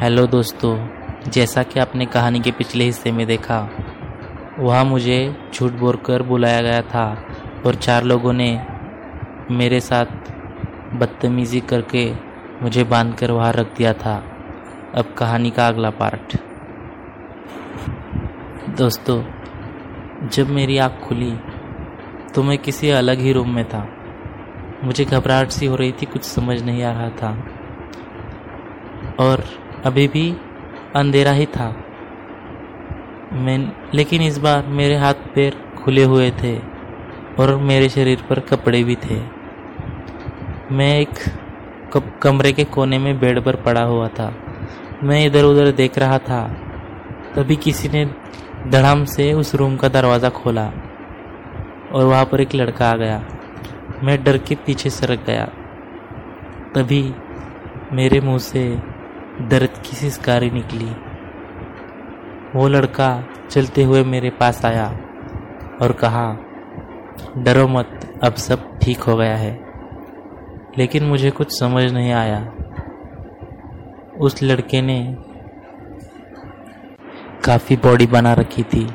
Hello दोस्तों, जैसा कि आपने कहानी के पिछले हिस्से में देखा, वहाँ मुझे झूठ बोल कर बुलाया गया था और चार लोगों ने मेरे साथ बदतमीज़ी करके मुझे बाँध कर वहाँ रख दिया था। अब कहानी का अगला पार्ट। दोस्तों, जब मेरी आँख खुली तो मैं किसी अलग ही रूम में था। मुझे घबराहट सी हो रही थी, कुछ समझ नहीं आ रहा था। और अभी भी अंधेरा ही था। मैं, लेकिन इस बार मेरे हाथ पैर खुले हुए थे और मेरे शरीर पर कपड़े भी थे। मैं एक कप, कमरे के कोने में बेड पर पड़ा हुआ था। मैं इधर उधर देख रहा था। तभी किसी ने धड़ाम से उस रूम का दरवाज़ा खोला और वहाँ पर एक लड़का आ गया। मैं डर के पीछे सरक गया। तभी मेरे मुँह से दर्द की सिस्कारी निकली। वो लड़का चलते हुए मेरे पास आया और कहा, डरो मत, अब सब ठीक हो गया है। लेकिन मुझे कुछ समझ नहीं आया। उस लड़के ने काफ़ी बॉडी बना रखी थी।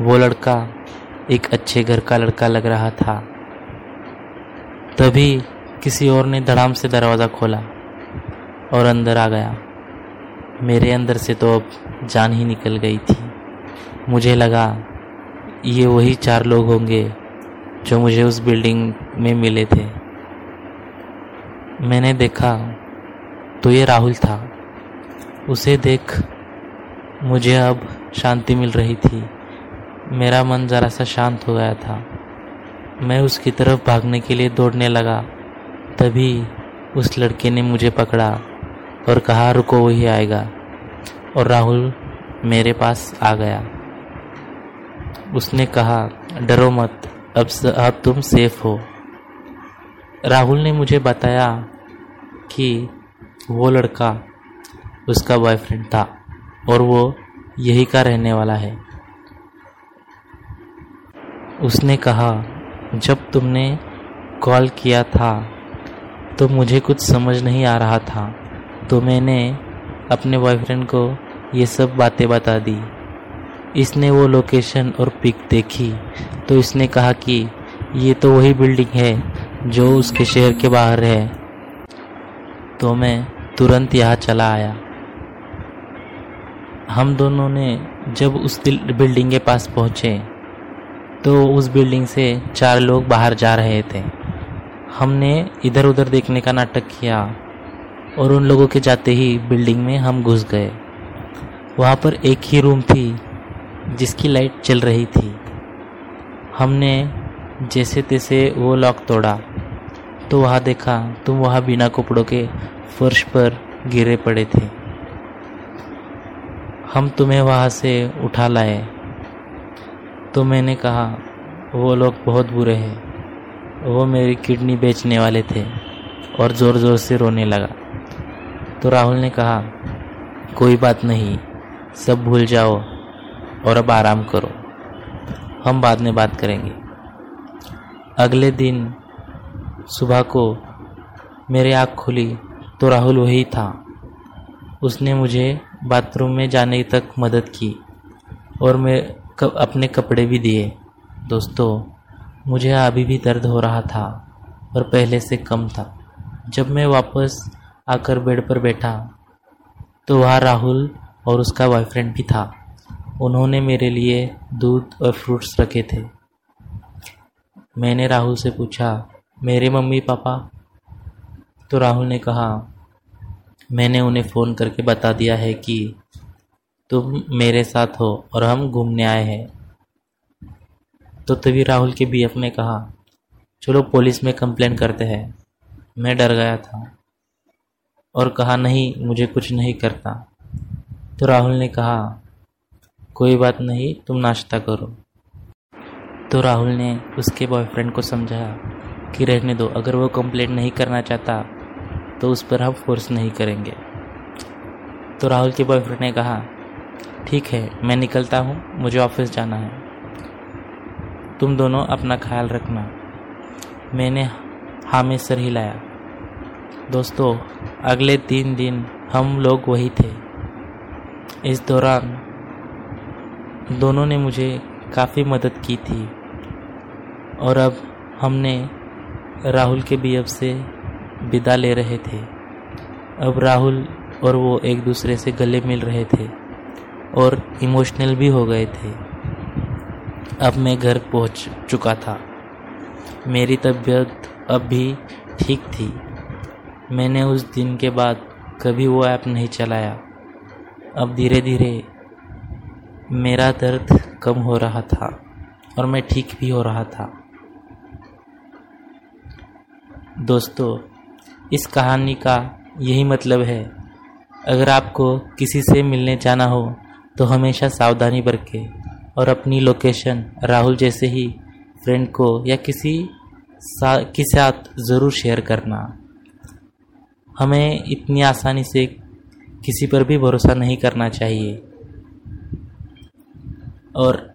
वो लड़का एक अच्छे घर का लड़का लग रहा था। तभी किसी और ने धड़ाम से दरवाज़ा खोला और अंदर आ गया। मेरे अंदर से तो अब जान ही निकल गई थी। मुझे लगा, ये वही चार लोग होंगे जो मुझे उस बिल्डिंग में मिले थे। मैंने देखा तो ये राहुल था। उसे देख मुझे अब शांति मिल रही थी। मेरा मन ज़रा सा शांत हो गया था। मैं उसकी तरफ़ भागने के लिए दौड़ने लगा। तभी उस लड़के ने मुझे पकड़ा। और कहा रुको वही आएगा। और राहुल मेरे पास आ गया। उसने कहा, डरो मत, अब अब तुम सेफ़ हो। राहुल ने मुझे बताया कि वो लड़का उसका बॉयफ्रेंड था और वो यही का रहने वाला है। उसने कहा, जब तुमने कॉल किया था तो मुझे कुछ समझ नहीं आ रहा था। तो मैंने अपने बॉयफ्रेंड को ये सब बातें बता दी। इसने वो लोकेशन और पिक देखी। तो इसने कहा कि ये तो वही बिल्डिंग है जो उसके शहर के बाहर है। तो मैं तुरंत यहाँ चला आया। हम दोनों ने जब उस बिल्डिंग के पास पहुँचे तो उस बिल्डिंग से चार लोग बाहर जा रहे थे। हमने इधर उधर देखने का नाटक किया। और उन लोगों के जाते ही बिल्डिंग में हम घुस गए। वहाँ पर एक ही रूम थी, जिसकी लाइट चल रही थी। हमने जैसे तैसे वो लॉक तोड़ा तो वहाँ देखा तुम वहाँ बिना कपड़ों के फर्श पर गिरे पड़े थे। हम तुम्हें वहाँ से उठा लाए। तो मैंने कहा, वो लोग बहुत बुरे हैं। वो मेरी किडनी बेचने वाले थे और ज़ोर ज़ोर से रोने लगा। तो राहुल ने कहा, कोई बात नहीं, सब भूल जाओ और अब आराम करो। हम बाद में बात करेंगे। अगले दिन सुबह को मेरे आँख खुली तो राहुल वही था। उसने मुझे बाथरूम में जाने तक मदद की और मैं अपने कपड़े भी दिए। दोस्तों, मुझे अभी भी दर्द हो रहा था और पहले से कम था। जब मैं वापस आकर बेड पर बैठा। तो वहाँ राहुल और उसका बॉयफ्रेंड भी था। उन्होंने मेरे लिए दूध और फ्रूट्स रखे थे। मैंने राहुल से पूछा, मेरे मम्मी पापा? तो राहुल ने कहा, मैंने उन्हें फ़ोन करके बता दिया है कि तुम मेरे साथ हो और हम घूमने आए हैं। तो तभी राहुल के बीएफ ने कहा, चलो, पुलिस में कंप्लेन करते हैं। मैं डर गया था। और कहा, नहीं, मुझे कुछ नहीं करता। तो राहुल ने कहा, कोई बात नहीं, तुम नाश्ता करो। तो राहुल ने उसके बॉयफ्रेंड को समझाया कि रहने दो, अगर वो कंप्लेंट नहीं करना चाहता तो उस पर हम फोर्स नहीं करेंगे। तो राहुल के बॉयफ्रेंड ने कहा, ठीक है, मैं निकलता हूँ, मुझे ऑफ़िस जाना है। तुम दोनों अपना ख्याल रखना। मैंने हाँ में सर हिलाया। दोस्तों, अगले तीन दिन हम लोग वही थे। इस दौरान दोनों ने मुझे काफ़ी मदद की थी। और अब हमने राहुल के अब से विदा ले रहे थे। अब राहुल और वो एक दूसरे से गले मिल रहे थे और इमोशनल भी हो गए थे। अब मैं घर पहुँच चुका था। मेरी तबीयत अब भी ठीक थी। मैंने उस दिन के बाद कभी वो ऐप नहीं चलाया। अब धीरे धीरे मेरा दर्द कम हो रहा था और मैं ठीक भी हो रहा था। दोस्तों इस कहानी का यही मतलब है अगर आपको किसी से मिलने जाना हो तो हमेशा सावधानी बरके और अपनी लोकेशन राहुल जैसे ही फ्रेंड को या किसी सा, के साथ ज़रूर शेयर करना। हमें इतनी आसानी से किसी पर भी भरोसा नहीं करना चाहिए। और